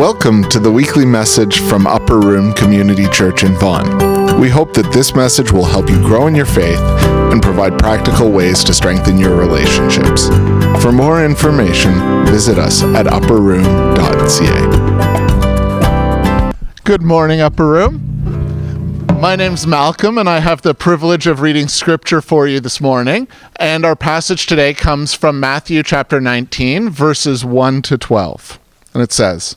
Welcome to the weekly message from Upper Room Community Church in Vaughan. We hope that this message will help you grow in your faith and provide practical ways to strengthen your relationships. For more information, visit us at upperroom.ca. Good morning, Upper Room. My name's Malcolm, and I have the privilege of reading scripture for you this morning. And our passage today comes from Matthew chapter 19, verses 1 to 12. And it says,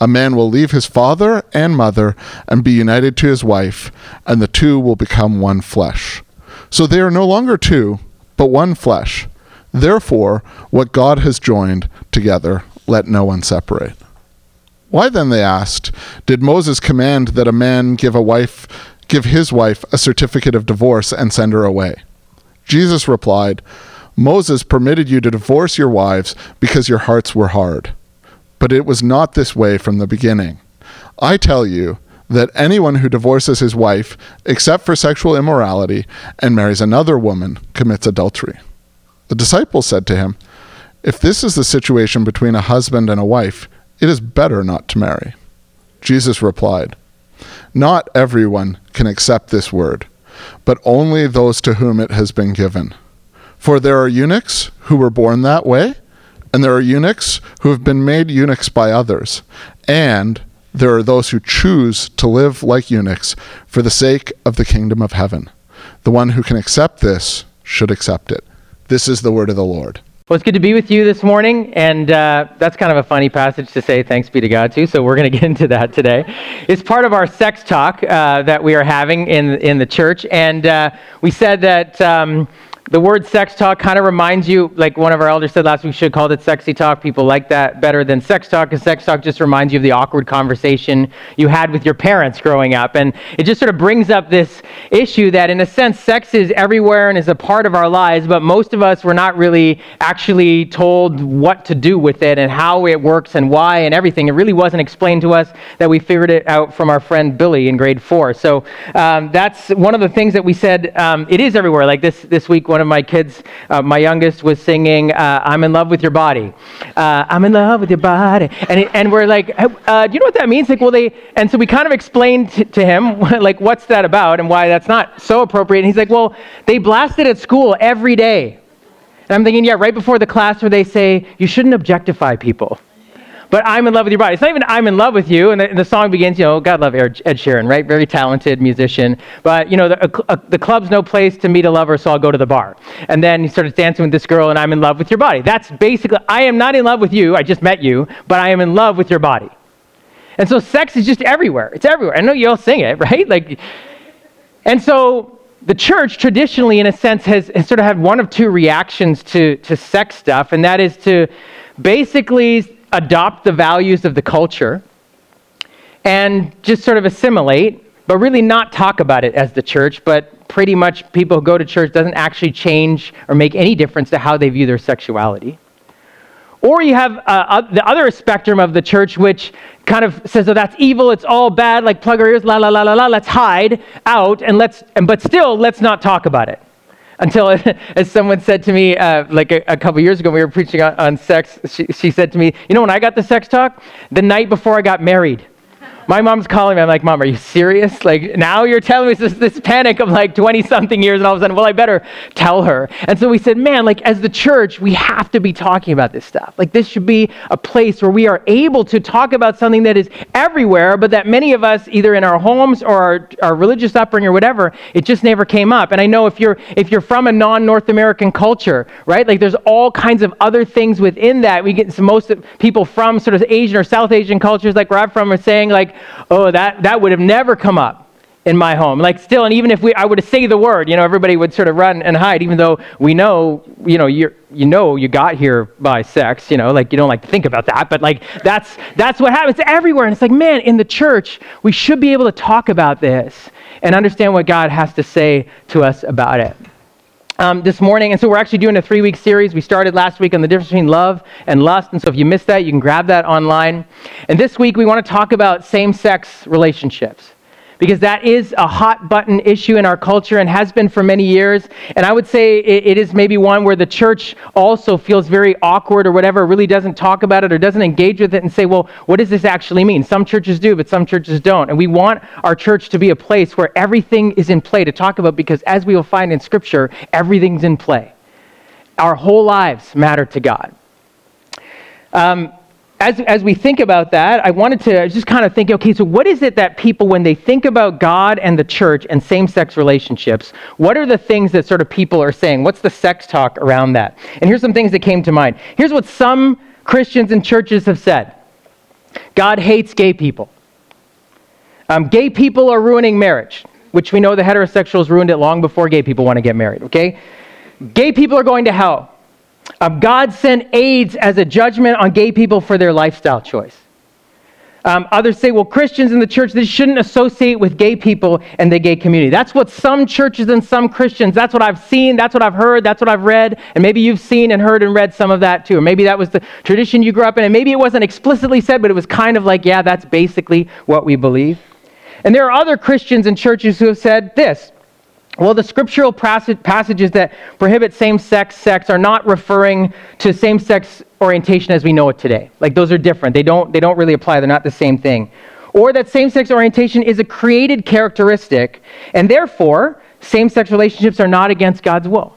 a man will leave his father and mother and be united to his wife, and the two will become one flesh. So they are no longer two, but one flesh. Therefore, what God has joined together, let no one separate. Why then, they asked, did Moses command that a man give a wife give his wife a certificate of divorce and send her away? Jesus replied, Moses permitted you to divorce your wives because your hearts were hard. But it was not this way from the beginning. I tell you that anyone who divorces his wife, except for sexual immorality, and marries another woman, commits adultery. The disciples said to him, If this is the situation between a husband and a wife, it is better not to marry. Jesus replied, Not everyone can accept this word, but only those to whom it has been given. For there are eunuchs who were born that way, and there are eunuchs who have been made eunuchs by others, and there are those who choose to live like eunuchs for the sake of the kingdom of heaven. The one who can accept this should accept it. This is the word of the Lord. Well, it's good to be with you this morning, and uh, that's kind of a funny passage to say thanks be to God to. So we're going to get into that today. It's part of our sex talk uh, that we are having in in the church, and uh, we said that. Um, the word sex talk kind of reminds you, like one of our elders said last week, we should call it sexy talk. People like that better than sex talk, because sex talk just reminds you of the awkward conversation you had with your parents growing up. And it just sort of brings up this issue that, in a sense, sex is everywhere and is a part of our lives, but most of us were not really actually told what to do with it and how it works and why and everything. It really wasn't explained to us that we figured it out from our friend Billy in grade four. So um, that's one of the things that we said um, it is everywhere. Like this, this week, one of my kids, uh, my youngest, was singing, uh, I'm in love with your body. Uh, I'm in love with your body. And, it, and we're like, uh, do you know what that means? Like, well, they, and so we kind of explained t- to him, like, what's that about and why that's not so appropriate. And he's like, well, they blast it at school every day. And I'm thinking, yeah, right before the class where they say, you shouldn't objectify people but I'm in love with your body. It's not even I'm in love with you. And the, and the song begins, you know, God love Ed Sheeran, right? Very talented musician. But, you know, the, a, the club's no place to meet a lover, so I'll go to the bar. And then he starts dancing with this girl, and I'm in love with your body. That's basically, I am not in love with you. I just met you, but I am in love with your body. And so sex is just everywhere. It's everywhere. I know you all sing it, right? Like, and so the church traditionally, in a sense, has, has sort of had one of two reactions to, to sex stuff, and that is to basically adopt the values of the culture and just sort of assimilate, but really not talk about it as the church, but pretty much people who go to church doesn't actually change or make any difference to how they view their sexuality. Or you have uh, the other spectrum of the church, which kind of says, "Oh, that's evil. It's all bad. Like plug our ears, la la la la la. Let's hide out, and let's, and, but still, let's not talk about it." Until, as someone said to me, uh, like a, a, couple years ago, we were preaching on, on sex. She, she said to me, "You know when I got the sex talk? The night before I got married." My mom's calling me. I'm like, Mom, are you serious? Like, now you're telling me this, this panic of like 20 something years, and all of a sudden, well, I better tell her. And so we said, man, like, as the church, we have to be talking about this stuff. Like, this should be a place where we are able to talk about something that is everywhere, but that many of us, either in our homes or our, our religious upbringing or whatever, it just never came up. And I know if you're if you're from a non-North American culture, right? Like, there's all kinds of other things within that. We get most people from sort of Asian or South Asian cultures, like where I'm from, are saying like, oh, that, that would have never come up in my home. Like still, and even if we, I to say the word, you know, everybody would sort of run and hide, even though we know, you know, you you know you got here by sex, you know, like you don't like to think about that, but like that's that's what happens everywhere. And it's like, man, in the church, we should be able to talk about this and understand what God has to say to us about it. Um, this morning, and so we're actually doing a three week series. We started last week on the difference between love and lust, and so if you missed that, you can grab that online. And this week, we want to talk about same sex relationships because that is a hot button issue in our culture and has been for many years. And I would say it, it is maybe one where the church also feels very awkward or whatever, really doesn't talk about it or doesn't engage with it and say, well, what does this actually mean? Some churches do, but some churches don't. And we want our church to be a place where everything is in play to talk about because as we will find in Scripture, everything's in play. Our whole lives matter to God. Um, as, as we think about that, I wanted to just kind of think okay, so what is it that people, when they think about God and the church and same sex relationships, what are the things that sort of people are saying? What's the sex talk around that? And here's some things that came to mind. Here's what some Christians and churches have said God hates gay people. Um, gay people are ruining marriage, which we know the heterosexuals ruined it long before gay people want to get married, okay? Gay people are going to hell. Um, God sent AIDS as a judgment on gay people for their lifestyle choice. Um, others say, well, Christians in the church, they shouldn't associate with gay people and the gay community. That's what some churches and some Christians, that's what I've seen, that's what I've heard, that's what I've read, and maybe you've seen and heard and read some of that too. Or maybe that was the tradition you grew up in, and maybe it wasn't explicitly said, but it was kind of like, yeah, that's basically what we believe. And there are other Christians and churches who have said this well, the scriptural passages that prohibit same sex sex are not referring to same sex orientation as we know it today. Like those are different. They don't, they don't really apply, they're not the same thing. Or that same sex orientation is a created characteristic, and therefore, same sex relationships are not against God's will.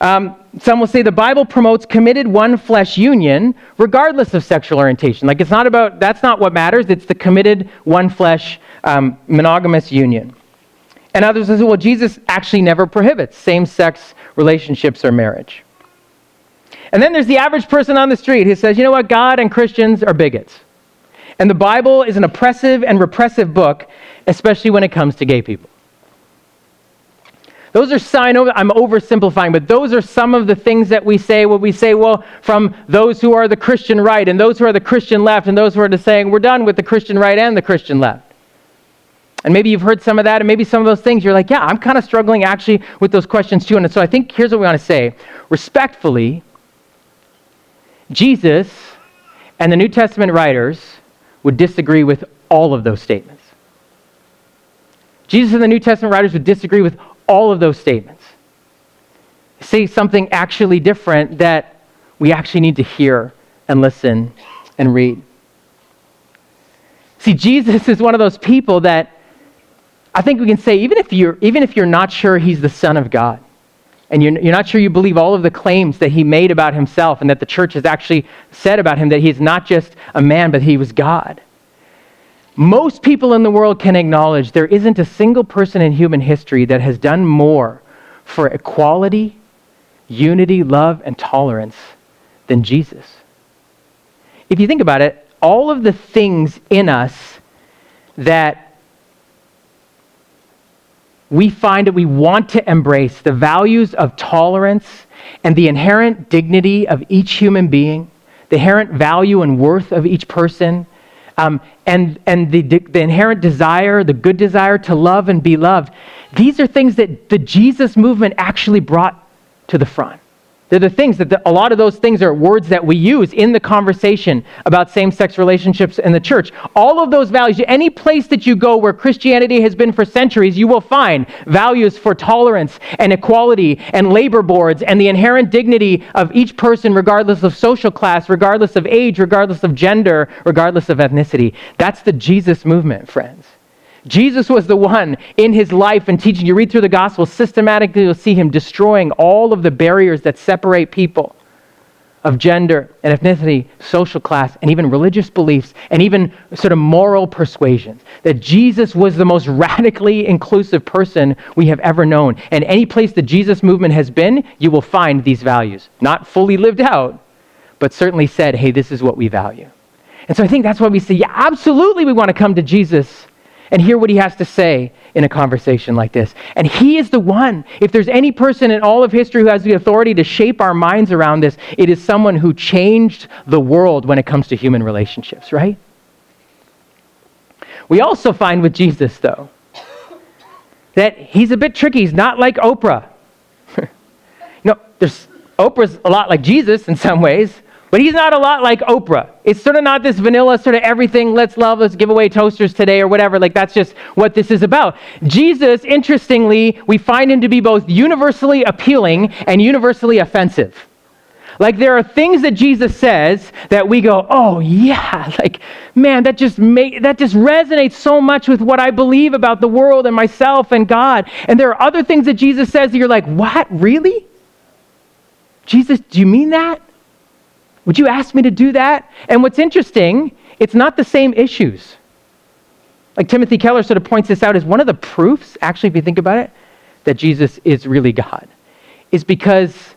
Um, some will say the Bible promotes committed one flesh union regardless of sexual orientation. Like it's not about, that's not what matters, it's the committed one flesh um, monogamous union. And others say, well, Jesus actually never prohibits same sex relationships or marriage. And then there's the average person on the street who says, you know what, God and Christians are bigots. And the Bible is an oppressive and repressive book, especially when it comes to gay people. Those are sign over, I'm oversimplifying, but those are some of the things that we say when we say, well, from those who are the Christian right and those who are the Christian left and those who are just saying we're done with the Christian right and the Christian left. And maybe you've heard some of that, and maybe some of those things you're like, yeah, I'm kind of struggling actually with those questions too. And so I think here's what we want to say respectfully, Jesus and the New Testament writers would disagree with all of those statements. Jesus and the New Testament writers would disagree with all of those statements. Say something actually different that we actually need to hear and listen and read. See, Jesus is one of those people that I think we can say, even if you're, even if you're not sure he's the Son of God, and you're, you're not sure you believe all of the claims that he made about himself and that the church has actually said about him that he's not just a man, but he was God. Most people in the world can acknowledge there isn't a single person in human history that has done more for equality, unity, love, and tolerance than Jesus. If you think about it, all of the things in us that we find that we want to embrace the values of tolerance and the inherent dignity of each human being, the inherent value and worth of each person, um, and, and the, the inherent desire, the good desire to love and be loved. These are things that the Jesus movement actually brought to the front. They're the things that the, a lot of those things are words that we use in the conversation about same sex relationships in the church. All of those values, any place that you go where Christianity has been for centuries, you will find values for tolerance and equality and labor boards and the inherent dignity of each person, regardless of social class, regardless of age, regardless of gender, regardless of ethnicity. That's the Jesus movement, friends. Jesus was the one in his life and teaching. You read through the Gospel, systematically you'll see him destroying all of the barriers that separate people of gender and ethnicity, social class, and even religious beliefs, and even sort of moral persuasions. That Jesus was the most radically inclusive person we have ever known. And any place the Jesus movement has been, you will find these values. Not fully lived out, but certainly said, hey, this is what we value. And so I think that's why we say, yeah, absolutely we want to come to Jesus and hear what he has to say in a conversation like this. And he is the one, if there's any person in all of history who has the authority to shape our minds around this, it is someone who changed the world when it comes to human relationships, right? We also find with Jesus, though, that he's a bit tricky. He's not like Oprah. you know, there's, Oprah's a lot like Jesus in some ways, but he's not a lot like Oprah. It's sort of not this vanilla sort of everything, let's love, let's give away toasters today or whatever. Like that's just what this is about. Jesus, interestingly, we find him to be both universally appealing and universally offensive. Like there are things that Jesus says that we go, "Oh yeah, like man, that just make, that just resonates so much with what I believe about the world and myself and God." And there are other things that Jesus says that you're like, "What? Really? Jesus, do you mean that?" Would you ask me to do that? And what's interesting, it's not the same issues. Like Timothy Keller sort of points this out as one of the proofs, actually, if you think about it, that Jesus is really God, is because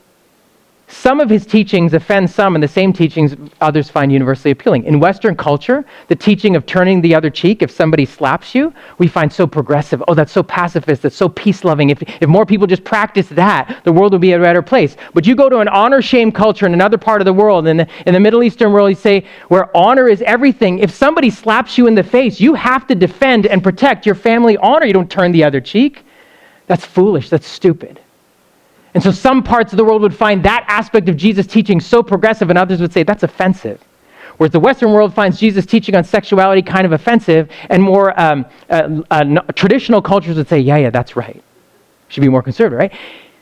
some of his teachings offend some, and the same teachings others find universally appealing. In Western culture, the teaching of turning the other cheek if somebody slaps you, we find so progressive. Oh, that's so pacifist, that's so peace loving. If, if more people just practice that, the world would be a better place. But you go to an honor shame culture in another part of the world, in the, in the Middle Eastern world, you say, where honor is everything. If somebody slaps you in the face, you have to defend and protect your family honor. You don't turn the other cheek. That's foolish, that's stupid. And so some parts of the world would find that aspect of Jesus' teaching so progressive, and others would say that's offensive. Whereas the Western world finds Jesus' teaching on sexuality kind of offensive, and more um, uh, uh, traditional cultures would say, yeah, yeah, that's right. Should be more conservative, right?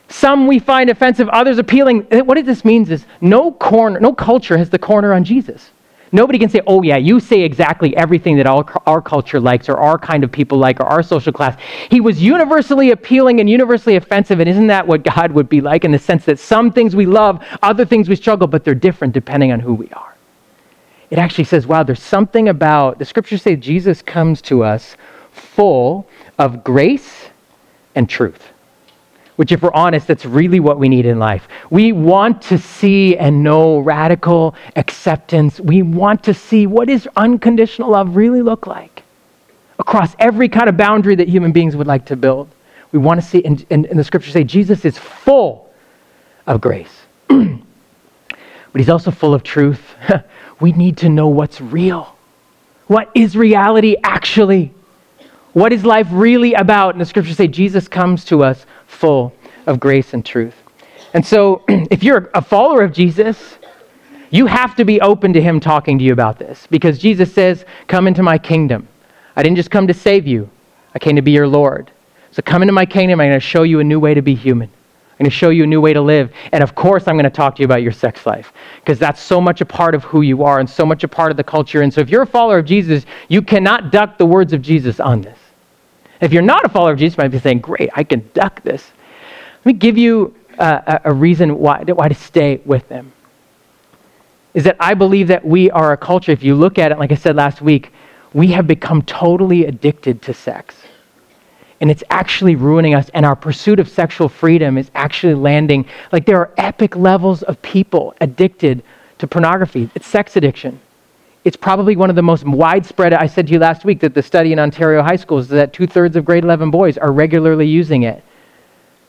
Some we find offensive, others appealing. What this means is no corner, no culture has the corner on Jesus. Nobody can say, oh, yeah, you say exactly everything that our, our culture likes or our kind of people like or our social class. He was universally appealing and universally offensive. And isn't that what God would be like in the sense that some things we love, other things we struggle, but they're different depending on who we are? It actually says, wow, there's something about the scriptures say Jesus comes to us full of grace and truth which, if we're honest, that's really what we need in life. We want to see and know radical acceptance. We want to see what does unconditional love really look like across every kind of boundary that human beings would like to build. We want to see, and, and, and the scriptures say Jesus is full of grace, but he's also full of truth. we need to know what's real. What is reality actually? What is life really about? And the scriptures say Jesus comes to us full of grace and truth. And so, if you're a follower of Jesus, you have to be open to him talking to you about this because Jesus says, Come into my kingdom. I didn't just come to save you, I came to be your Lord. So, come into my kingdom. I'm going to show you a new way to be human. I'm going to show you a new way to live. And of course, I'm going to talk to you about your sex life because that's so much a part of who you are and so much a part of the culture. And so, if you're a follower of Jesus, you cannot duck the words of Jesus on this. If you're not a follower of Jesus, you might be saying, Great, I can duck this. Let me give you a, a reason why, why to stay with them. Is that I believe that we are a culture, if you look at it, like I said last week, we have become totally addicted to sex. And it's actually ruining us, and our pursuit of sexual freedom is actually landing. Like, there are epic levels of people addicted to pornography. It's sex addiction. It's probably one of the most widespread. I said to you last week that the study in Ontario high schools is that two thirds of grade 11 boys are regularly using it.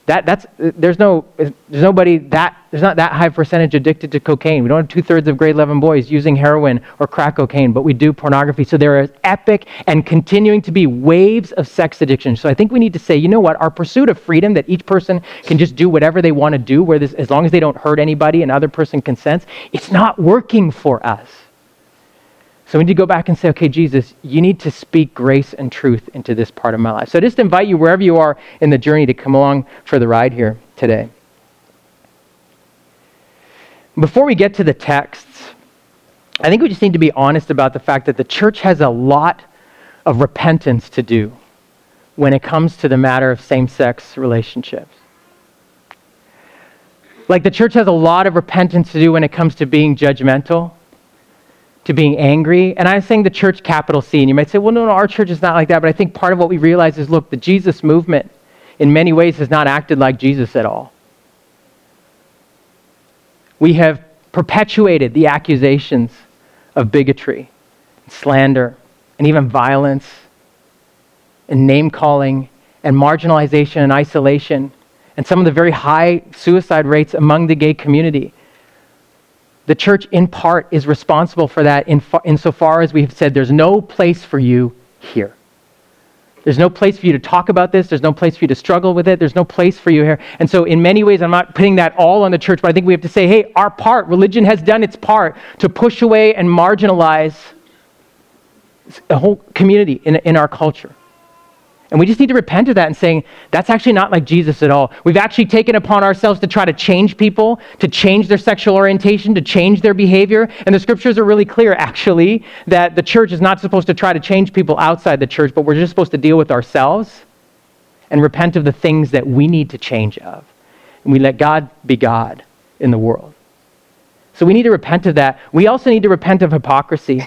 That, that's, there's, no, there's nobody that, there's not that high percentage addicted to cocaine. We don't have two thirds of grade 11 boys using heroin or crack cocaine, but we do pornography. So there are epic and continuing to be waves of sex addiction. So I think we need to say, you know what, our pursuit of freedom that each person can just do whatever they want to do, where this, as long as they don't hurt anybody and other person consents, it's not working for us. So we need to go back and say, okay, Jesus, you need to speak grace and truth into this part of my life. So I just invite you, wherever you are in the journey, to come along for the ride here today. Before we get to the texts, I think we just need to be honest about the fact that the church has a lot of repentance to do when it comes to the matter of same sex relationships. Like the church has a lot of repentance to do when it comes to being judgmental to being angry. And I'm saying the church, capital C. And you might say, well, no, no, our church is not like that. But I think part of what we realize is look, the Jesus movement in many ways has not acted like Jesus at all. We have perpetuated the accusations of bigotry, slander, and even violence. and name calling and marginalization and isolation and some of the very high suicide rates among the gay community. The church, in part, is responsible for that in insofar as we've said there's no place for you here. There's no place for you to talk about this. There's no place for you to struggle with it. There's no place for you here. And so, in many ways, I'm not putting that all on the church, but I think we have to say, hey, our part, religion has done its part to push away and marginalize a whole community in, in our culture. And we just need to repent of that and saying, that's actually not like Jesus at all. We've actually taken upon ourselves to try to change people, to change their sexual orientation, to change their behavior. And the scriptures are really clear, actually, that the church is not supposed to try to change people outside the church, but we're just supposed to deal with ourselves and repent of the things that we need to change of. And we let God be God in the world. So we need to repent of that. We also need to repent of hypocrisy.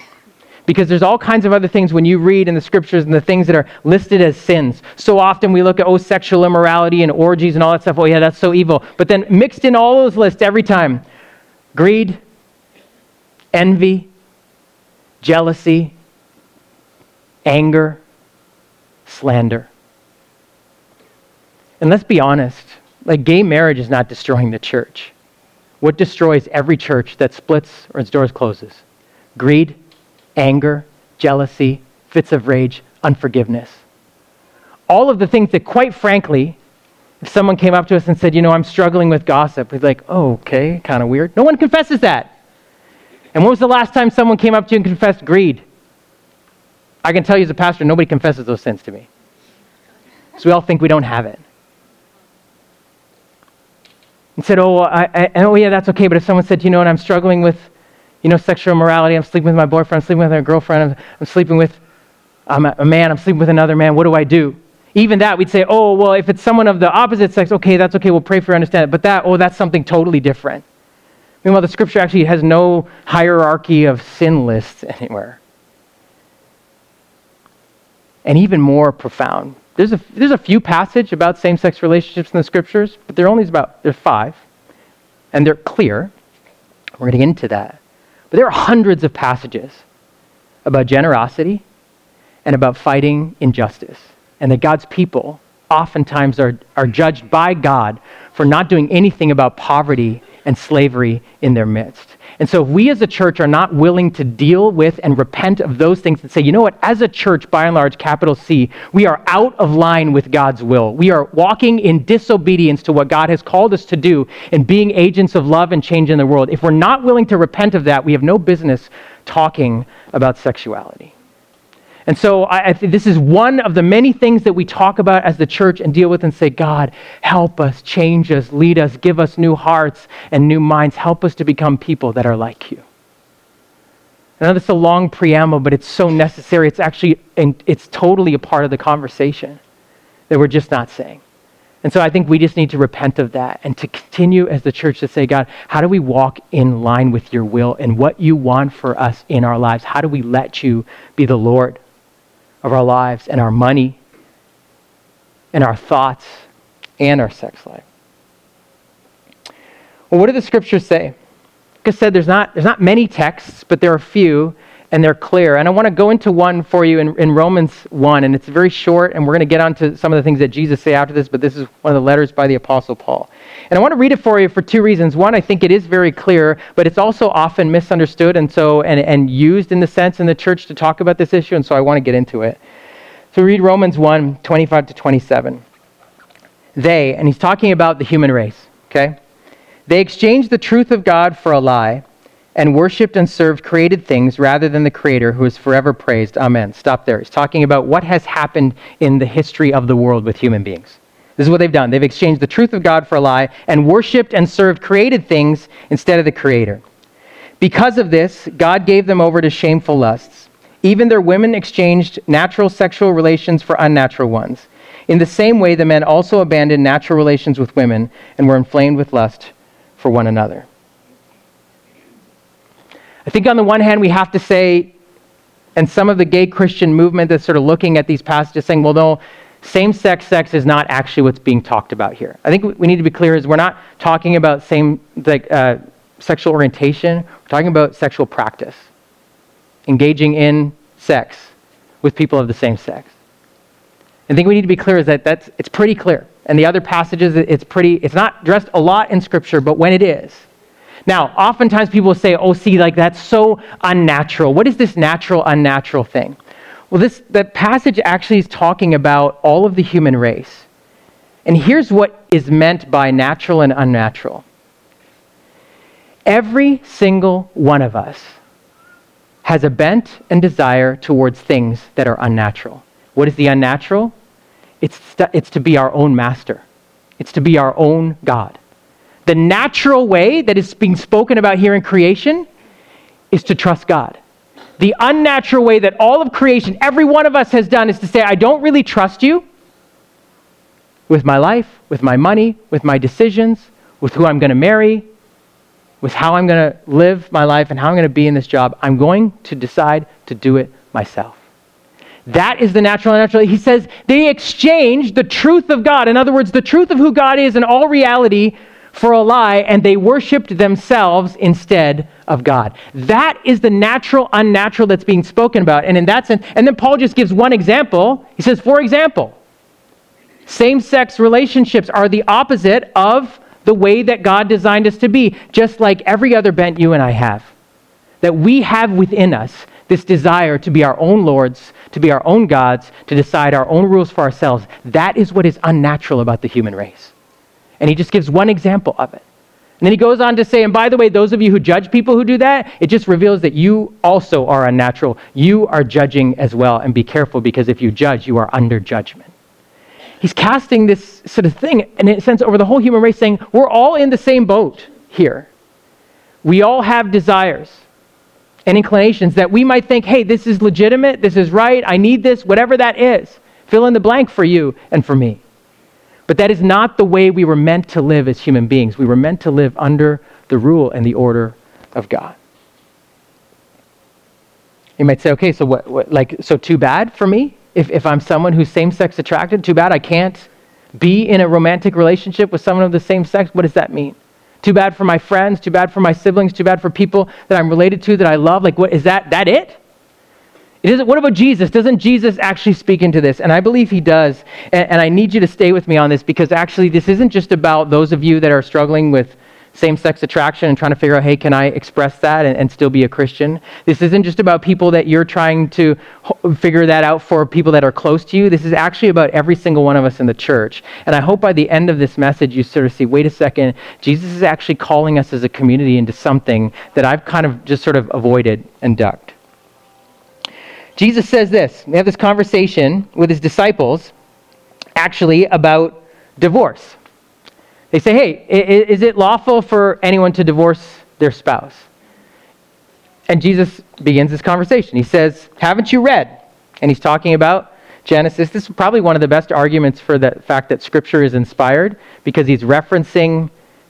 Because there's all kinds of other things when you read in the scriptures and the things that are listed as sins. So often we look at, oh, sexual immorality and orgies and all that stuff. Oh, yeah, that's so evil. But then mixed in all those lists every time greed, envy, jealousy, anger, slander. And let's be honest like, gay marriage is not destroying the church. What destroys every church that splits or its doors closes? Greed, anger, jealousy, fits of rage, unforgiveness. All of the things that, quite frankly, if someone came up to us and said, You know, I'm struggling with gossip, we'd be like, Oh, okay, kind of weird. No one confesses that. And when was the last time someone came up to you and confessed greed? I can tell you as a pastor, nobody confesses those sins to me. So we all think we don't have it. And said, Oh, I, I, oh yeah, that's okay. But if someone said, You know what, I'm struggling with you know, sexual immorality. I'm sleeping with my boyfriend. I'm sleeping with my girlfriend. I'm, I'm sleeping with I'm a man. I'm sleeping with another man. What do I do? Even that, we'd say, oh, well, if it's someone of the opposite sex, okay, that's okay. We'll pray for you, understand it. But that, oh, that's something totally different. Meanwhile, the scripture actually has no hierarchy of sin lists anywhere. And even more profound, there's a, there's a few passages about same sex relationships in the scriptures, but there are only about, there's five. And they're clear. We're going to get into that. But there are hundreds of passages about generosity and about fighting injustice, and that God's people oftentimes are, are judged by God for not doing anything about poverty and slavery in their midst. And so, if we as a church are not willing to deal with and repent of those things and say, you know what, as a church, by and large, capital C, we are out of line with God's will. We are walking in disobedience to what God has called us to do and being agents of love and change in the world. If we're not willing to repent of that, we have no business talking about sexuality. And so I, I this is one of the many things that we talk about as the church and deal with and say, God, help us, change us, lead us, give us new hearts and new minds. Help us to become people that are like you. I know this is a long preamble, but it's so necessary. It's actually, it's totally a part of the conversation that we're just not saying. And so I think we just need to repent of that and to continue as the church to say, God, how do we walk in line with your will and what you want for us in our lives? How do we let you be the Lord? Of our lives and our money and our thoughts and our sex life. Well, what do the scriptures say? Like I said, there's not, there's not many texts, but there are a few, and they're clear. And I want to go into one for you in, in Romans 1, and it's very short, and we're going to get onto some of the things that Jesus say after this, but this is one of the letters by the Apostle Paul. And I want to read it for you for two reasons. One, I think it is very clear, but it's also often misunderstood and so and, and used in the sense in the church to talk about this issue, and so I want to get into it. So read Romans 1, 25 to 27. They, and he's talking about the human race, okay? They exchanged the truth of God for a lie and worshiped and served created things rather than the Creator who is forever praised. Amen. Stop there. He's talking about what has happened in the history of the world with human beings. This is what they've done. They've exchanged the truth of God for a lie and worshiped and served created things instead of the Creator. Because of this, God gave them over to shameful lusts. Even their women exchanged natural sexual relations for unnatural ones. In the same way, the men also abandoned natural relations with women and were inflamed with lust for one another. I think on the one hand, we have to say, and some of the gay Christian movement that's sort of looking at these passages saying, well, no, same sex sex is not actually what's being talked about here. I think we need to be clear is we're not talking about same like uh, sexual orientation. We're talking about sexual practice, engaging in sex with people of the same sex. I think we need to be clear is that that's, it's pretty clear. And the other passages, it's pretty, it's not dressed a lot in Scripture, but when it is. Now, oftentimes people say, oh, see, like that's so unnatural. What is this natural, unnatural thing? Well, this the passage actually is talking about all of the human race. And here's what is meant by natural and unnatural. Every single one of us has a bent and desire towards things that are unnatural. What is the unnatural? It's, it's to be our own master, it's to be our own God. The natural way that is being spoken about here in creation is to trust God. The unnatural way that all of creation, every one of us has done, is to say, I don't really trust you with my life, with my money, with my decisions, with who I'm going to marry, with how I'm going to live my life and how I'm going to be in this job. I'm going to decide to do it myself. That is the natural and natural. He says they exchanged the truth of God, in other words, the truth of who God is in all reality, for a lie, and they worshiped themselves instead of God. That is the natural, unnatural that's being spoken about. And in that sense, and then Paul just gives one example. He says, for example, same sex relationships are the opposite of the way that God designed us to be, just like every other bent you and I have. That we have within us this desire to be our own lords, to be our own gods, to decide our own rules for ourselves. That is what is unnatural about the human race. And he just gives one example of it. And then he goes on to say, and by the way, those of you who judge people who do that, it just reveals that you also are unnatural. You are judging as well. And be careful because if you judge, you are under judgment. He's casting this sort of thing, in a sense, over the whole human race, saying, we're all in the same boat here. We all have desires and inclinations that we might think, hey, this is legitimate, this is right, I need this, whatever that is. Fill in the blank for you and for me. But that is not the way we were meant to live as human beings. We were meant to live under the rule and the order of God. You might say, okay, so what, what like, so too bad for me? If, if I'm someone who's same sex attracted, too bad I can't be in a romantic relationship with someone of the same sex. What does that mean? Too bad for my friends, too bad for my siblings, too bad for people that I'm related to that I love. Like, what is that? That it? What about Jesus? Doesn't Jesus actually speak into this? And I believe he does. And, and I need you to stay with me on this because actually, this isn't just about those of you that are struggling with same sex attraction and trying to figure out, hey, can I express that and, and, still be a Christian? This isn't just about people that you're trying to ho- figure that out for people that are close to you. This is actually about every single one of us in the church. And I hope by the end of this message, you sort of see, wait a second, Jesus is actually calling us as a community into something that I've kind of just sort of avoided and ducked. Jesus says this. We have this conversation with his disciples actually about divorce. They say, hey, is it lawful for anyone to divorce their spouse? And Jesus begins this conversation. He says, Haven't you read? And he's talking about Genesis. This is probably one of the best arguments for the fact that Scripture is inspired because he's referencing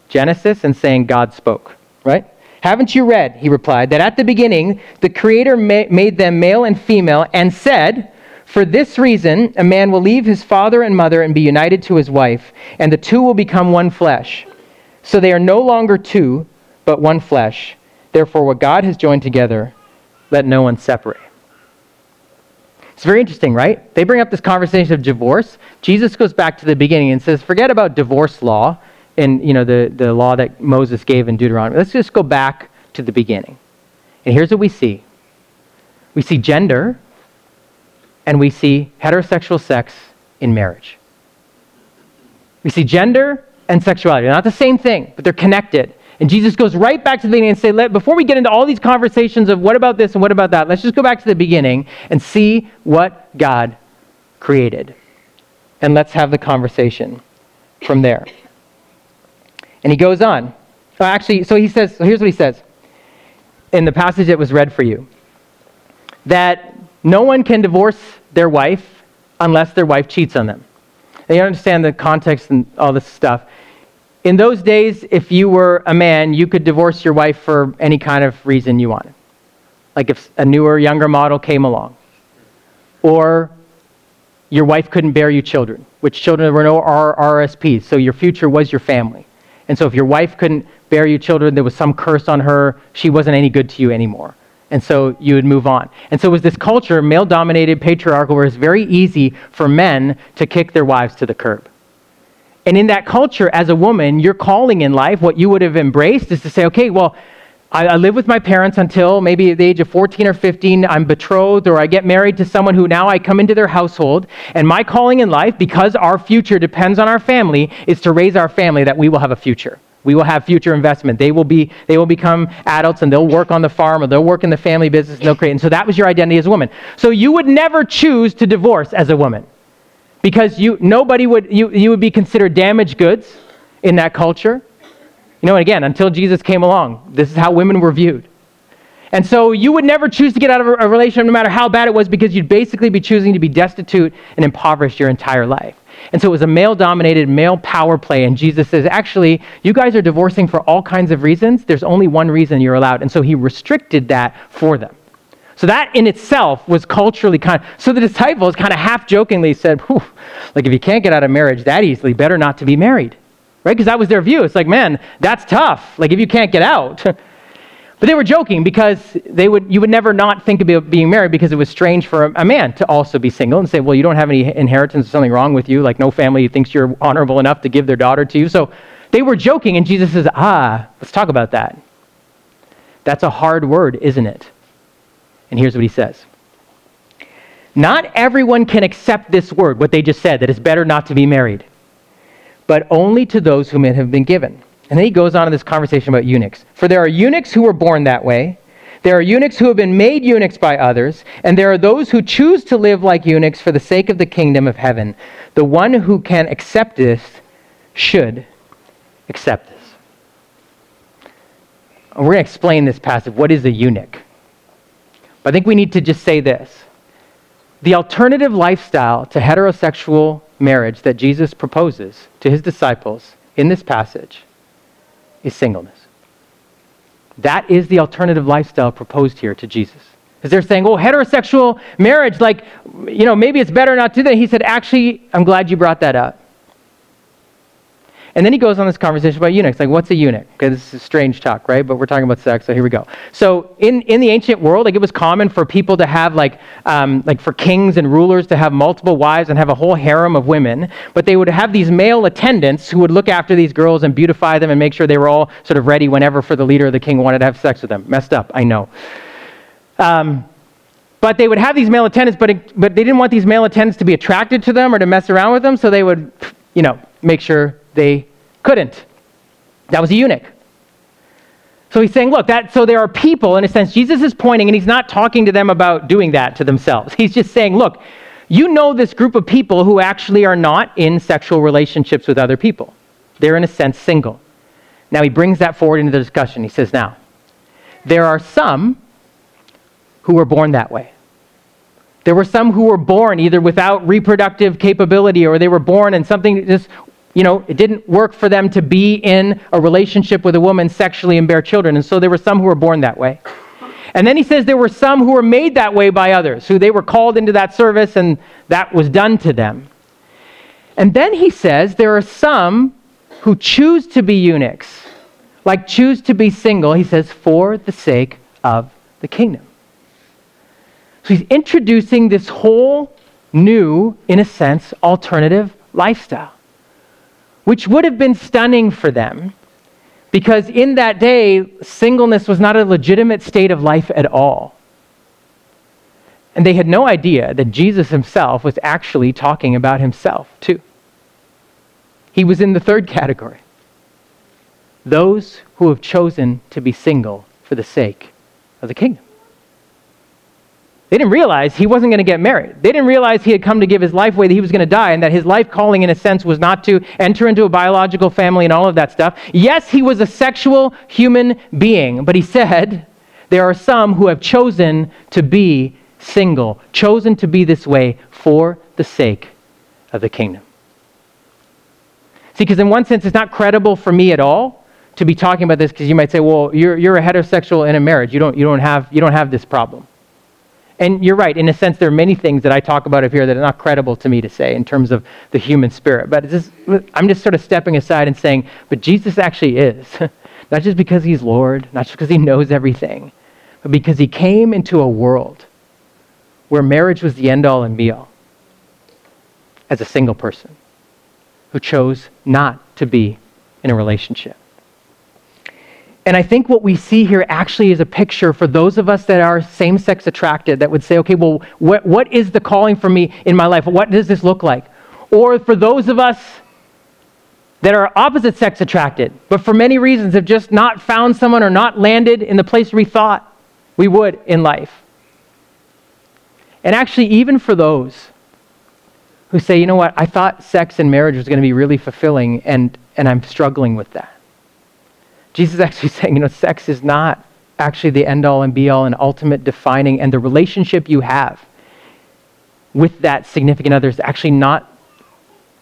Genesis and saying God spoke, right? Haven't you read, he replied, that at the beginning the Creator ma- made them male and female and said, for this reason, a man will leave his father and mother and be united to his wife, and the two will become one flesh. So they are no longer two, but one flesh. Therefore, what God has joined together, let no one separate. It's very interesting, right? They bring up this conversation of divorce. Jesus goes back to the beginning and says, forget about divorce law and you know the, the law that Moses gave in Deuteronomy. Let's just go back to the beginning. And here's what we see. We see gender, and we see heterosexual sex in marriage. We see gender and sexuality. They're not the same thing, but they're connected. And Jesus goes right back to the beginning and say, Let, before we get into all these conversations of what about this and what about that, let's just go back to the beginning and see what God created. And let's have the conversation from there. And he goes on. Actually, so he says, so here's what he says in the passage that was read for you. That no one can divorce their wife unless their wife cheats on them. You understand the context and all this stuff. In those days, if you were a man, you could divorce your wife for any kind of reason you wanted. Like if a newer, younger model came along. Or your wife couldn't bear you children, which children were no RRSPs, so your future was your family. And so if your wife couldn't bear you children, there was some curse on her, she wasn't any good to you anymore And so you would move on. And so it was this culture, male dominated, patriarchal, where it's very easy for men to kick their wives to the curb. And in that culture, as a woman, your calling in life, what you would have embraced is to say, okay, well, I, I live with my parents until maybe at the age of 14 or 15, I'm betrothed or I get married to someone who now I come into their household. And my calling in life, because our future depends on our family, is to raise our family that we will have a future. We will have future investment. They will be they will become adults and they'll work on the farm or they'll work in the family business and they'll create. And so that was your identity as a woman. So you would never choose to divorce as a woman. Because you nobody would you, you would be considered damaged goods in that culture. You know, and again, until Jesus came along, this is how women were viewed. And so you would never choose to get out of a relationship no matter how bad it was because you'd basically be choosing to be destitute and impoverished your entire life. And so it was a male dominated, male power play. And Jesus says, actually, you guys are divorcing for all kinds of reasons. There's only one reason you're allowed. And so he restricted that for them. So that in itself was culturally kind of, so the disciples kind of half jokingly said, like if you can't get out of marriage that easily, better not to be married. Right? Because that was their view. It's like, man, that's tough. Like if you can't get out. But they were joking because they would, you would never not think about being married because it was strange for a, a, man to also be single and say, well, you don't have any inheritance, or something wrong with you. Like no family thinks you're honorable enough to give their daughter to you. So they were joking, and Jesus says, ah, let's talk about that. That's a hard word, isn't it? And here's what he says Not everyone can accept this word, what they just said, that it's better not to be married, but only to those whom it have been given. And then he goes on in this conversation about eunuchs. For there are eunuchs who were born that way. There are eunuchs who have been made eunuchs by others, and there are those who choose to live like eunuchs for the sake of the kingdom of heaven. The one who can accept this should accept this. We're going to explain this passage. What is a eunuch? But I think we need to just say this. The alternative lifestyle to heterosexual marriage that Jesus proposes to his disciples in this passage is singleness. That is the alternative lifestyle proposed here to Jesus. Because they're saying, oh, heterosexual marriage, like, you know, maybe it's better not to do that. He said, actually, I'm glad you brought that up. And then he goes on this conversation about eunuchs. Like, what's a eunuch? Because this is strange talk, right? But we're talking about sex, so here we go. So, in, in the ancient world, like, it was common for people to have, like, um, like, for kings and rulers to have multiple wives and have a whole harem of women. But they would have these male attendants who would look after these girls and beautify them and make sure they were all sort of ready whenever for the leader of the king wanted to have sex with them. Messed up, I know. Um, but they would have these male attendants, but, but they didn't want these male attendants to be attracted to them or to mess around with them, so they would, you know, make sure they couldn't. That was a eunuch. So he's saying, look, that so there are people, in a sense, Jesus is pointing, and he's not talking to them about doing that to themselves. He's just saying, look, you know this group of people who actually are not in sexual relationships with other people. They're, in a sense, single. Now he brings that forward into the discussion. He says, now, there are some who were born that way. There were some who were born either without reproductive capability or they were born and something just you know, it didn't work for them to be in a relationship with a woman sexually and bear children. And so there were some who were born that way. And then he says there were some who were made that way by others, who they were called into that service and that was done to them. And then he says there are some who choose to be eunuchs, like choose to be single, he says, for the sake of the kingdom. So he's introducing this whole new, in a sense, alternative lifestyle which would have been stunning for them because in that day, singleness was not a legitimate state of life at all. And they had no idea that Jesus himself was actually talking about himself, too. He was in the third category those who have chosen to be single for the sake of the kingdom. They didn't realize he wasn't going to get married. They didn't realize he had come to give his life away, that he was going to die, and that his life calling, in a sense, was not to enter into a biological family and all of that stuff. Yes, he was a sexual human being, but he said, there are some who have chosen to be single, chosen to be this way for the sake of the kingdom. See, because in one sense, it's not credible for me at all to be talking about this because you might say, well, you're, you're a heterosexual in a marriage. You don't, you, don't have, you don't have this problem. And you're right, in a sense, there are many things that I talk about up here that are not credible to me to say in terms of the human spirit. But just, I'm just sort of stepping aside and saying, but Jesus actually is. not just because he's Lord, not just because he knows everything, but because he came into a world where marriage was the end all and be all as a single person who chose not to be in a relationship. And I think what we see here actually is a picture for those of us that are same sex attracted that would say, okay, well, what, what is the calling for me in my life? What does this look like? Or for those of us that are opposite sex attracted, but for many reasons have just not found someone or not landed in the place we thought we would in life. And actually, even for those who say, you know what, I thought sex and marriage was going to be really fulfilling, and, and I'm struggling with that. Jesus is actually saying, you know, sex is not actually the end all and be all and ultimate defining, and the relationship you have with that significant other is actually not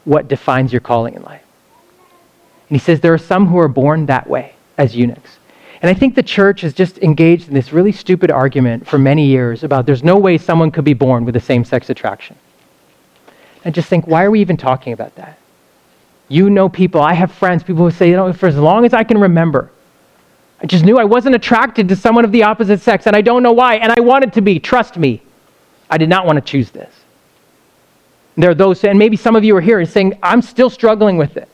what defines your calling in life. And he says there are some who are born that way as eunuchs. And I think the church has just engaged in this really stupid argument for many years about there's no way someone could be born with the same sex attraction. And just think, why are we even talking about that? You know people, I have friends, people who say, you know, for as long as I can remember, I just knew I wasn't attracted to someone of the opposite sex, and I don't know why, and I wanted to be. Trust me, I did not want to choose this. There are those, and maybe some of you are here and saying, I'm still struggling with it.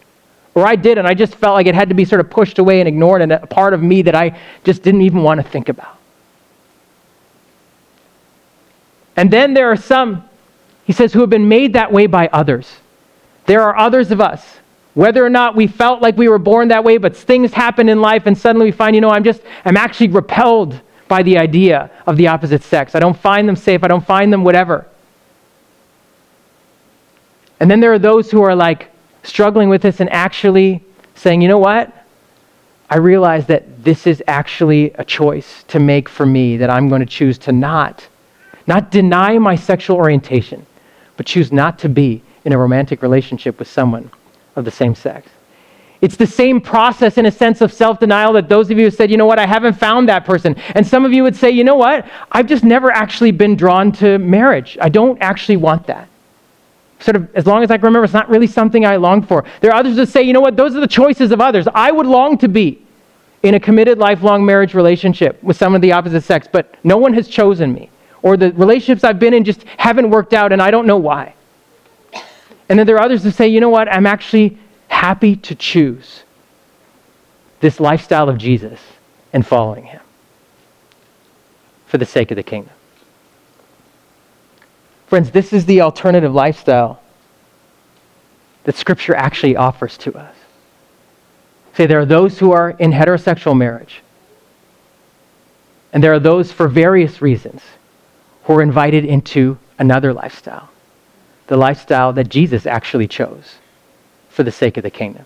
Or I did, and I just felt like it had to be sort of pushed away and ignored, and a part of me that I just didn't even want to think about. And then there are some, he says, who have been made that way by others. There are others of us whether or not we felt like we were born that way, but things happen in life and suddenly we find, you know, I'm just, I'm actually repelled by the idea of the opposite sex. I don't find them safe. I don't find them whatever. And then there are those who are like struggling with this and actually saying, you know what? I realize that this is actually a choice to make for me that I'm going to choose to not, not deny my sexual orientation, but choose not to be in a romantic relationship with someone of the same sex. It's the same process in a sense of self denial that those of you who said, you know what, I haven't found that person. And some of you would say, you know what, I've just never actually been drawn to marriage. I don't actually want that. Sort of, as long as I can remember, it's not really something I long for. There are others that say, you know what, those are the choices of others. I would long to be in a committed lifelong marriage relationship with someone of the opposite sex, but no one has chosen me. Or the relationships I've been in just haven't worked out, and I don't know why. And then there are others who say, you know what, I'm actually happy to choose this lifestyle of Jesus and following him for the sake of the kingdom. Friends, this is the alternative lifestyle that Scripture actually offers to us. Say, there are those who are in heterosexual marriage, and there are those for various reasons who are invited into another lifestyle the lifestyle that Jesus actually chose for the sake of the kingdom.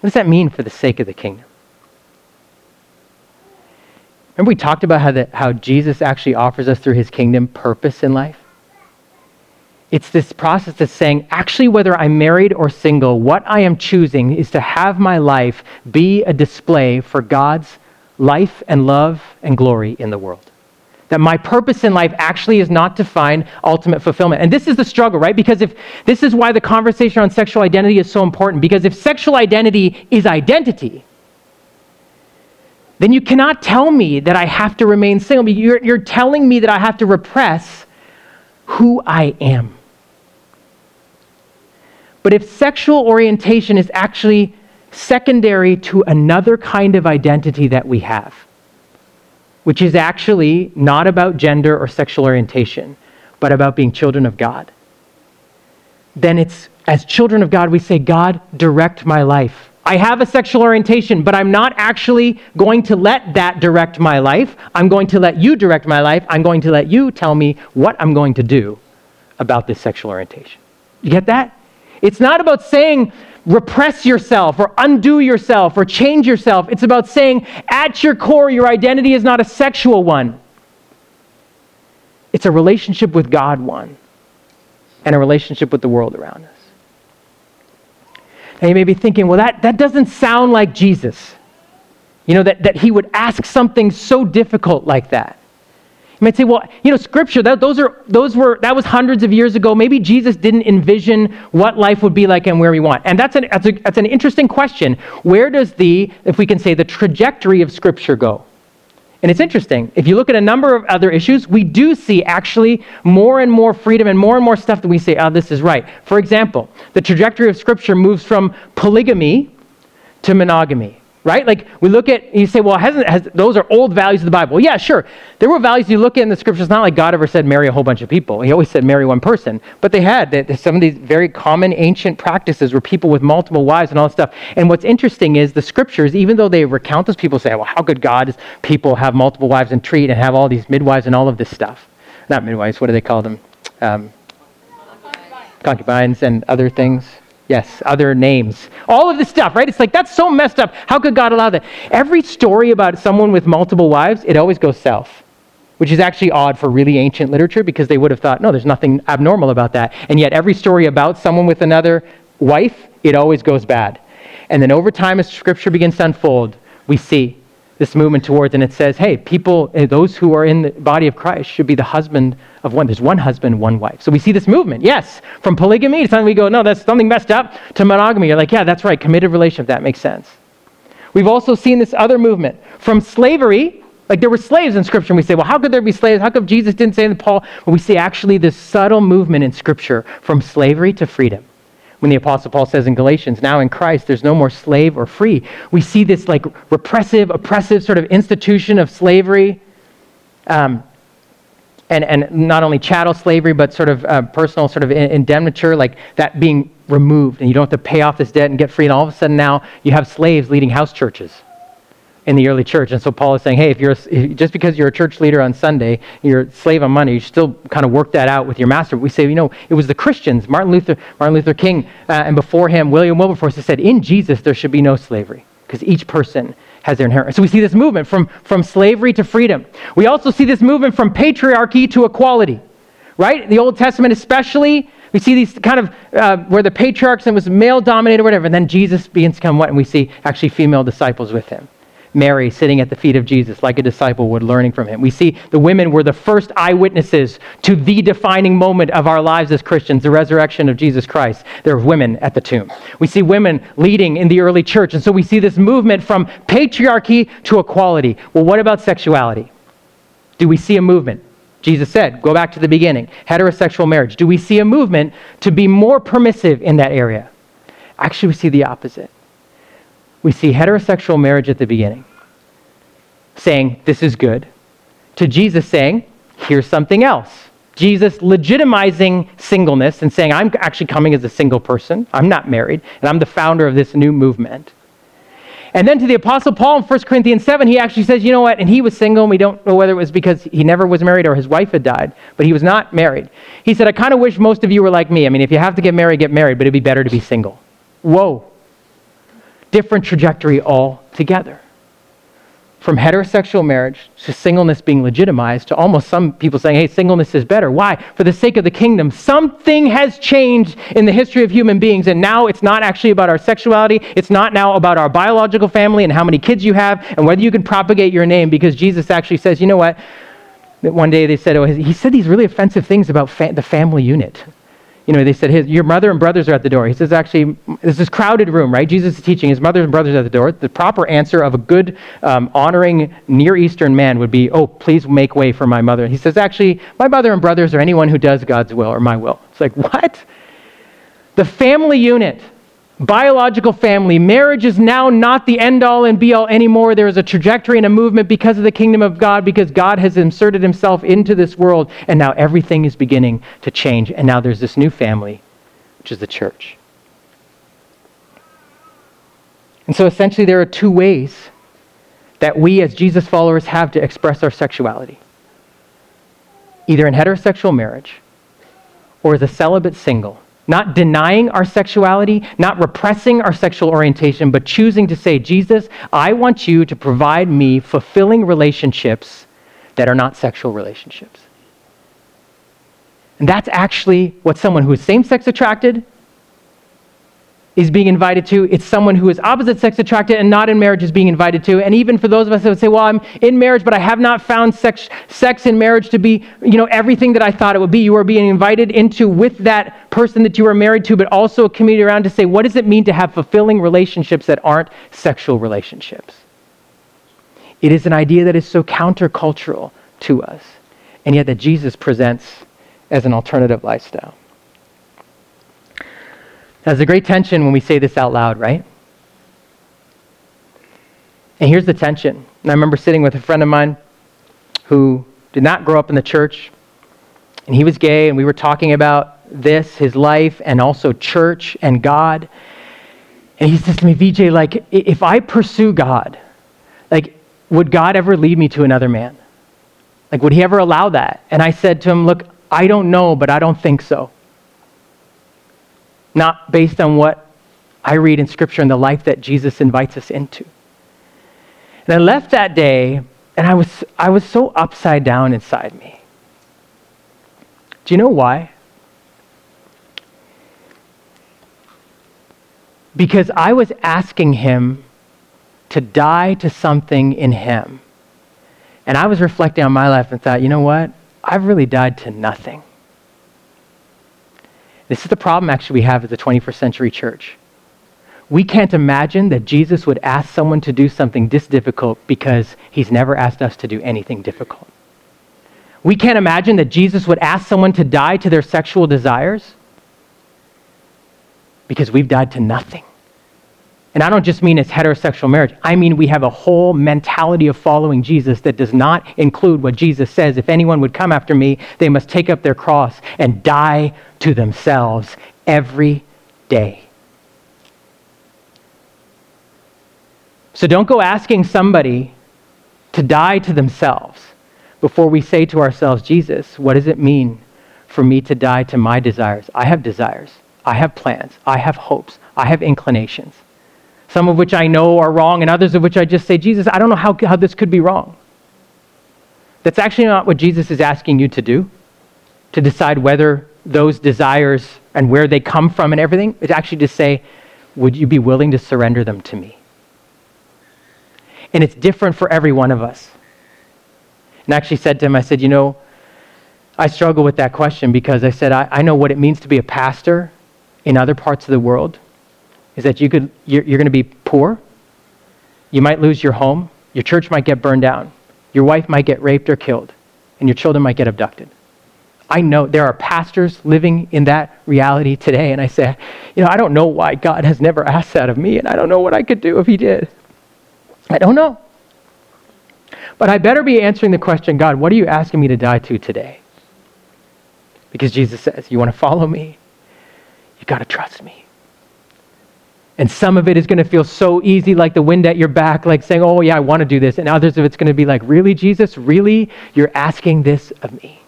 What does that mean for the sake of the kingdom? Remember, we talked about how, the, how Jesus actually offers us through his kingdom purpose in life? It's this process of saying, actually, whether I'm married or single, what I am choosing is to have my life be a display for God's life and love and glory in the world. That my purpose in life actually is not to find ultimate fulfillment. And this is the struggle, right? Because if this is why the conversation on sexual identity is so important, because if sexual identity is identity, then you cannot tell me that I have to remain single. You're, you're telling me that I have to repress who I am. But if sexual orientation is actually secondary to another kind of identity that we have, which is actually not about gender or sexual orientation, but about being children of God, then it's as children of God, we say, God, direct my life. I have a sexual orientation, but I'm not actually going to let that direct my life. I'm going to let you direct my life. I'm going to let you tell me what I'm going to do about this sexual orientation. You get that? It's not about saying, repress yourself or undo yourself or change yourself. It's about saying, at your core, your identity is not a sexual one, it's a relationship with God one and a relationship with the world around us. Now you may be thinking, well, that, that doesn't sound like Jesus. You know, that, that he would ask something so difficult like that. You might say, well, you know, scripture, that, those are, those were, that was hundreds of years ago. Maybe Jesus didn't envision what life would be like and where we want. And that's an, that's, a, that's an interesting question. Where does the, if we can say, the trajectory of scripture go? And it's interesting. If you look at a number of other issues, we do see actually more and more freedom and more and more stuff that we say, oh, this is right. For example, the trajectory of Scripture moves from polygamy to monogamy right? Like we look at, you say, well, hasn't, has, those are old values of the Bible. Yeah, sure. There were values you look at in the scriptures. Not like God ever said marry a whole bunch of people. He always said marry one person. But they had that some of these very common ancient practices where people with multiple wives and all that stuff. And what's interesting is the scriptures, even though they recount this, people say, well, how could God is people have multiple wives and treat and have all these midwives and all of this stuff? Not midwives, what do they call them? Um, concubines and other things. Yes, other names. All of this stuff, right? It's like, that's so messed up. How could God allow that? Every story about someone with multiple wives, it always goes south, which is actually odd for really ancient literature because they would have thought, no, there's nothing abnormal about that. And yet, every story about someone with another wife, it always goes bad. And then over time, as scripture begins to unfold, we see this movement towards, and it says, hey, people, eh, those who are in the body of Christ should be the husband of one. There's one husband, one wife. So we see this movement, yes, from polygamy to something we go, no, that's something messed up, to monogamy. You're like, yeah, that's right, committed relationship, that makes sense. We've also seen this other movement from slavery, like there were slaves in Scripture, and we say, well, how could there be slaves? How come Jesus didn't say to Paul? Well, we see actually this subtle movement in Scripture from slavery to freedom when the apostle paul says in galatians now in christ there's no more slave or free. We see this like repressive oppressive sort of institution of slavery um, and, and not only chattel slavery but sort of uh, personal sort of indemniture like that being removed and you don't have to pay off this debt and get free and all of a sudden now you have slaves leading house churches in the early church. And so Paul is saying, hey, if you're if, just because you're a church leader on Sunday, you're a slave on Monday, you still kind of work that out with your master. We say, you know, it was the Christians, Martin Luther, Martin Luther King, uh, and before him, William Wilberforce, said, in Jesus there should be no slavery because each person has their inheritance. So we see this movement from, from slavery to freedom. We also see this movement from patriarchy to equality, right? The Old Testament, especially, we see these kind of uh, where the patriarchs and was male dominated or whatever, and then Jesus begins to come what, and we see actually female disciples with him. Mary sitting at the feet of Jesus like a disciple would, learning from him. We see the women were the first eyewitnesses to the defining moment of our lives as Christians, the resurrection of Jesus Christ. There were women at the tomb. We see women leading in the early church. And so we see this movement from patriarchy to equality. Well, what about sexuality? Do we see a movement? Jesus said, go back to the beginning heterosexual marriage. Do we see a movement to be more permissive in that area? Actually, we see the opposite we see heterosexual marriage at the beginning saying, This is good, to Jesus saying, Here's something else. Jesus legitimizing singleness and saying, I'm actually coming as a single person. I'm not married, and I'm the founder of this new movement. And then to the Apostle Paul in 1 Corinthians 7, he actually says, you know what? And he was single, and we don't know whether it was because he never was married or his wife had died, but he was not married. He said, I kind of wish most of you were like me. I mean, if you have to get married, get married, but it'd be better to be single. Whoa different trajectory altogether. From heterosexual marriage to singleness being legitimized to almost some people saying, hey, singleness is better. Why? For the sake of the kingdom. Something has changed in the history of human beings, and now it's not actually about our sexuality. It's not now about our biological family and how many kids you have and whether you can propagate your name, because Jesus actually says, you know what? One day they said, oh, he said these really offensive things about fa- the family unit you know, they said, his, Your mother and brothers are at the door. He says, Actually, this is crowded room, right? Jesus is teaching. His mother and brothers at the door. The proper answer of a good, um, honoring Near Eastern man would be, Oh, please make way for my mother. He says, Actually, my mother and brothers are anyone who does God's will or my will. It's like, What? The family unit biological family. Marriage is now not the end all and be all anymore. There is a trajectory and a movement because of the kingdom of God, because God has inserted himself into this world, and now everything is beginning to change. And now there's this new family, which is the church. And so essentially, there are two ways that we as Jesus followers have to express our sexuality either in heterosexual marriage or as a celibate single not denying our sexuality, not repressing our sexual orientation, but choosing to say, Jesus, I want you to provide me fulfilling relationships that are not sexual relationships. And that's actually what someone who is same sex attracted is being invited to. It's someone who is opposite sex attracted and not in marriage is being invited to. And even for those of us that would say, well, I'm in marriage, but I have not found sex, sex in marriage to be, you know, everything that I thought it would be. You are being invited into with that person that you are married to, but also a community around to say, what does it mean to have fulfilling relationships that aren't sexual relationships? It is an idea that is so countercultural to us, and yet that Jesus presents as an alternative lifestyle. There's a great tension when we say this out loud, right? And here's the tension. And I remember sitting with a friend of mine who did not grow up in the church, and he was gay, and we were talking about this, his life, and also church and God. And he says to me, VJ, like, if I pursue God, like, would God ever lead me to another man? Like, would he ever allow that? And I said to him, Look, I don't know, but I don't think so. Not based on what I read in Scripture and the life that Jesus invites us into. And I left that day, and I was, I was so upside down inside me. Do you know why? Because I was asking him to die to something in him. And I was reflecting on my life and thought, you know what? I've really died to nothing. This is the problem actually we have as a 21st century church. We can't imagine that Jesus would ask someone to do something this difficult because he's never asked us to do anything difficult. We can't imagine that Jesus would ask someone to die to their sexual desires because we've died to nothing. And I don't just mean it's heterosexual marriage. I mean we have a whole mentality of following Jesus that does not include what Jesus says. If anyone would come after me, they must take up their cross and die to themselves every day. So don't go asking somebody to die to themselves before we say to ourselves, Jesus, what does it mean for me to die to my desires? I have desires. I have plans. I have hopes. I have inclinations some of which I know are wrong, and others of which I just say, Jesus, I don't know how, how this could be wrong. That's actually not what Jesus is asking you to do, to decide whether those desires and where they come from and everything. It's actually to say, would you be willing to surrender them to me? And it's different for every one of us. And I actually said to him, I said, you know, I struggle with that question because I said, I, I know what it means to be a pastor in other parts of the world is that you could, you're, you're going to be poor. You might lose your home. Your church might get burned down. Your wife might get raped or killed. And your children might get abducted. I know there are pastors living in that reality today. And I say, you know, I don't know why God has never asked that of me. And I don't know what I could do if He did. I don't know. But I better be answering the question God, what are you asking me to die to today? Because Jesus says, you want to follow me? You got to trust me. And some of it is going to feel so easy, like the wind at your back, like saying, Oh, yeah, I want to do this. And others of it's going to be like, Really, Jesus? Really? You're asking this of me?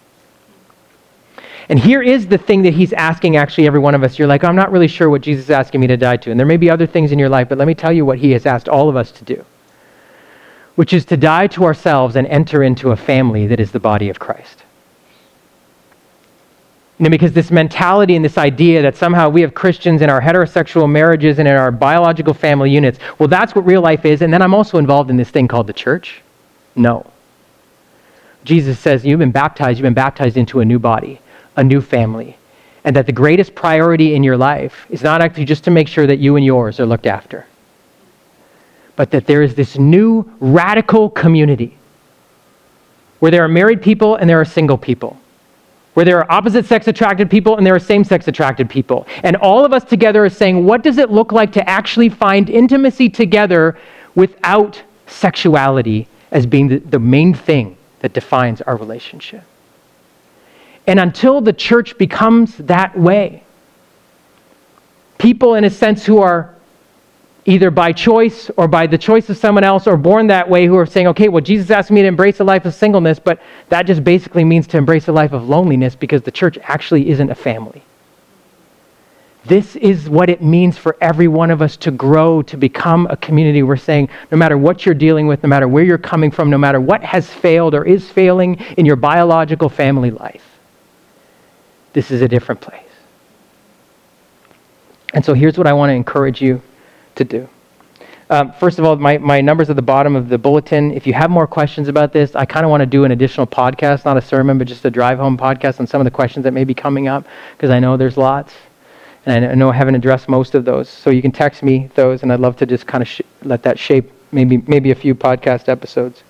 And here is the thing that he's asking actually every one of us. You're like, I'm not really sure what Jesus is asking me to die to. And there may be other things in your life, but let me tell you what he has asked all of us to do, which is to die to ourselves and enter into a family that is the body of Christ. Know, because this mentality and this idea that somehow we have Christians in our heterosexual marriages and in our biological family units, well, that's what real life is. And then I'm also involved in this thing called the church. No. Jesus says, You've been baptized, you've been baptized into a new body, a new family. And that the greatest priority in your life is not actually just to make sure that you and yours are looked after, but that there is this new radical community where there are married people and there are single people where there are opposite sex attracted people and there are same sex attracted people. And all of us together are saying, what does it look like to actually find intimacy together without sexuality as being the, the main thing that defines our relationship? And until the church becomes that way, people, in a sense, who are either by choice or by the choice of someone else or born that way who are saying, okay, well, Jesus asked me to embrace a life of singleness, but that just basically means to embrace a life of loneliness because the church actually isn't a family. This is what it means for every one of us to grow, to become a community. We're saying no matter what you're dealing with, no matter where you're coming from, no matter what has failed or is failing in your biological family life, this is a different place. And so here's what I want to encourage you to do. Um, first of all, my, my number's at the bottom of the bulletin. If you have more questions about this, I kind of want to do an additional podcast, not a sermon, but just a drive home podcast on some of the questions that may be coming up, because I know there's lots. And I know I haven't addressed most of those. So you can text me those, and I'd love to just kind of sh- let that shape maybe, maybe a few podcast episodes.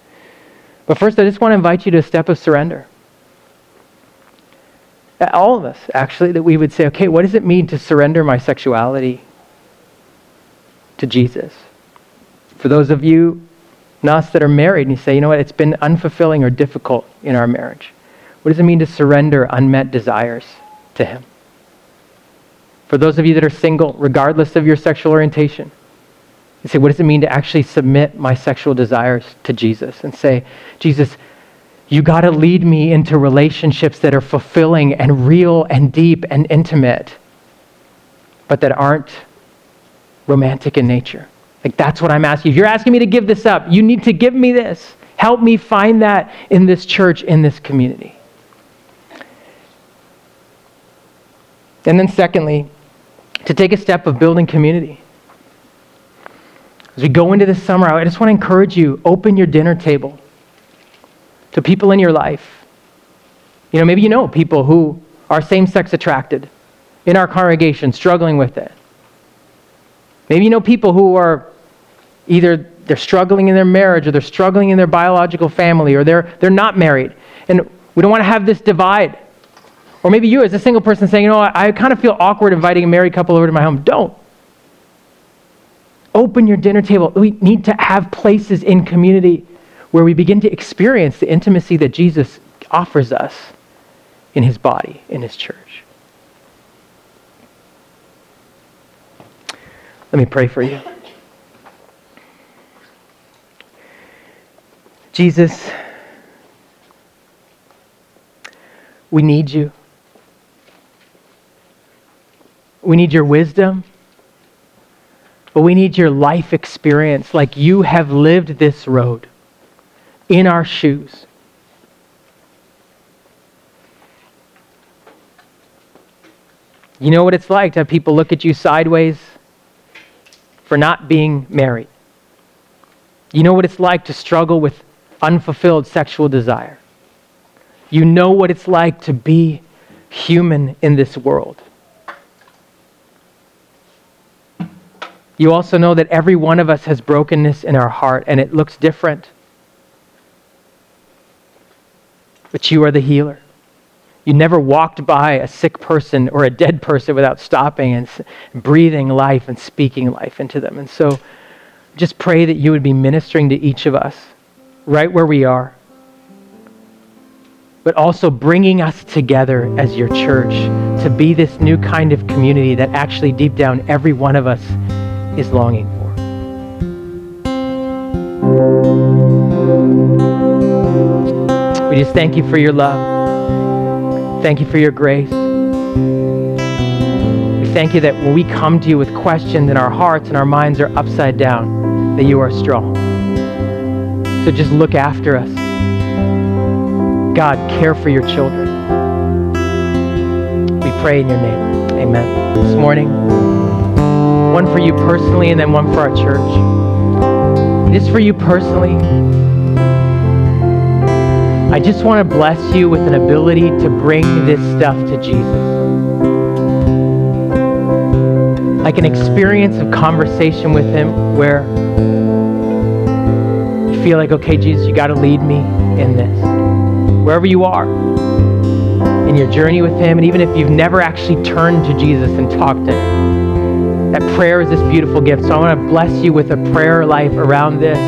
But first, I just want to invite you to a step of surrender. All of us, actually, that we would say, okay, what does it mean to surrender my sexuality to Jesus? For those of you, us that are married, and you say, you know what, it's been unfulfilling or difficult in our marriage. What does it mean to surrender unmet desires to Him? For those of you that are single, regardless of your sexual orientation, you say, what does it mean to actually submit my sexual desires to Jesus and say, Jesus, you got to lead me into relationships that are fulfilling and real and deep and intimate, but that aren't romantic in nature. Like, that's what I'm asking. If you're asking me to give this up, you need to give me this. Help me find that in this church, in this community. And then, secondly, to take a step of building community. As we go into this summer, I just want to encourage you open your dinner table to people in your life. You know, maybe you know people who are same sex attracted in our congregation, struggling with it. Maybe you know people who are either they're struggling in their marriage or they're struggling in their biological family or they're, they're not married. And we don't want to have this divide. Or maybe you, as a single person, saying, you know, I, I kind of feel awkward inviting a married couple over to my home. Don't. Open your dinner table. We need to have places in community where we begin to experience the intimacy that Jesus offers us in his body, in his church. Let me pray for you. Jesus, we need you. We need your wisdom, but we need your life experience like you have lived this road in our shoes. You know what it's like to have people look at you sideways for not being married. You know what it's like to struggle with unfulfilled sexual desire. You know what it's like to be human in this world. You also know that every one of us has brokenness in our heart and it looks different. But you are the healer. You never walked by a sick person or a dead person without stopping and breathing life and speaking life into them. And so just pray that you would be ministering to each of us right where we are, but also bringing us together as your church to be this new kind of community that actually deep down every one of us is longing for. We just thank you for your love. Thank you for your grace. We thank you that when we come to you with questions and our hearts and our minds are upside down, that you are strong. So just look after us. God, care for your children. We pray in your name. Amen. This morning, one for you personally and then one for our church. This for you personally. I just want to bless you with an ability to bring this stuff to Jesus. Like an experience of conversation with Him where you feel like, okay, Jesus, you got to lead me in this. Wherever you are in your journey with Him, and even if you've never actually turned to Jesus and talked to Him that prayer is this beautiful gift. So I want to bless you with a prayer life around this.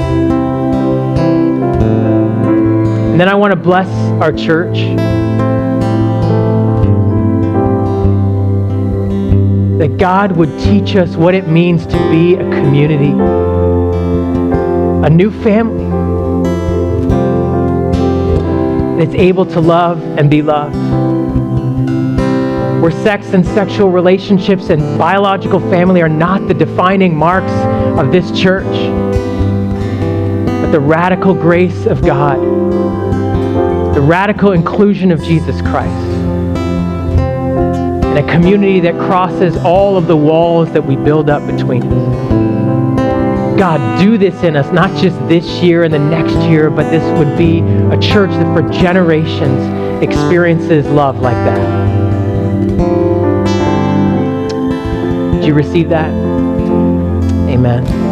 And then I want to bless our church. That God would teach us what it means to be a community, a new family that's able to love and be loved where sex and sexual relationships and biological family are not the defining marks of this church, but the radical grace of God, the radical inclusion of Jesus Christ, and a community that crosses all of the walls that we build up between us. God, do this in us, not just this year and the next year, but this would be a church that for generations experiences love like that. Do you receive that? Amen.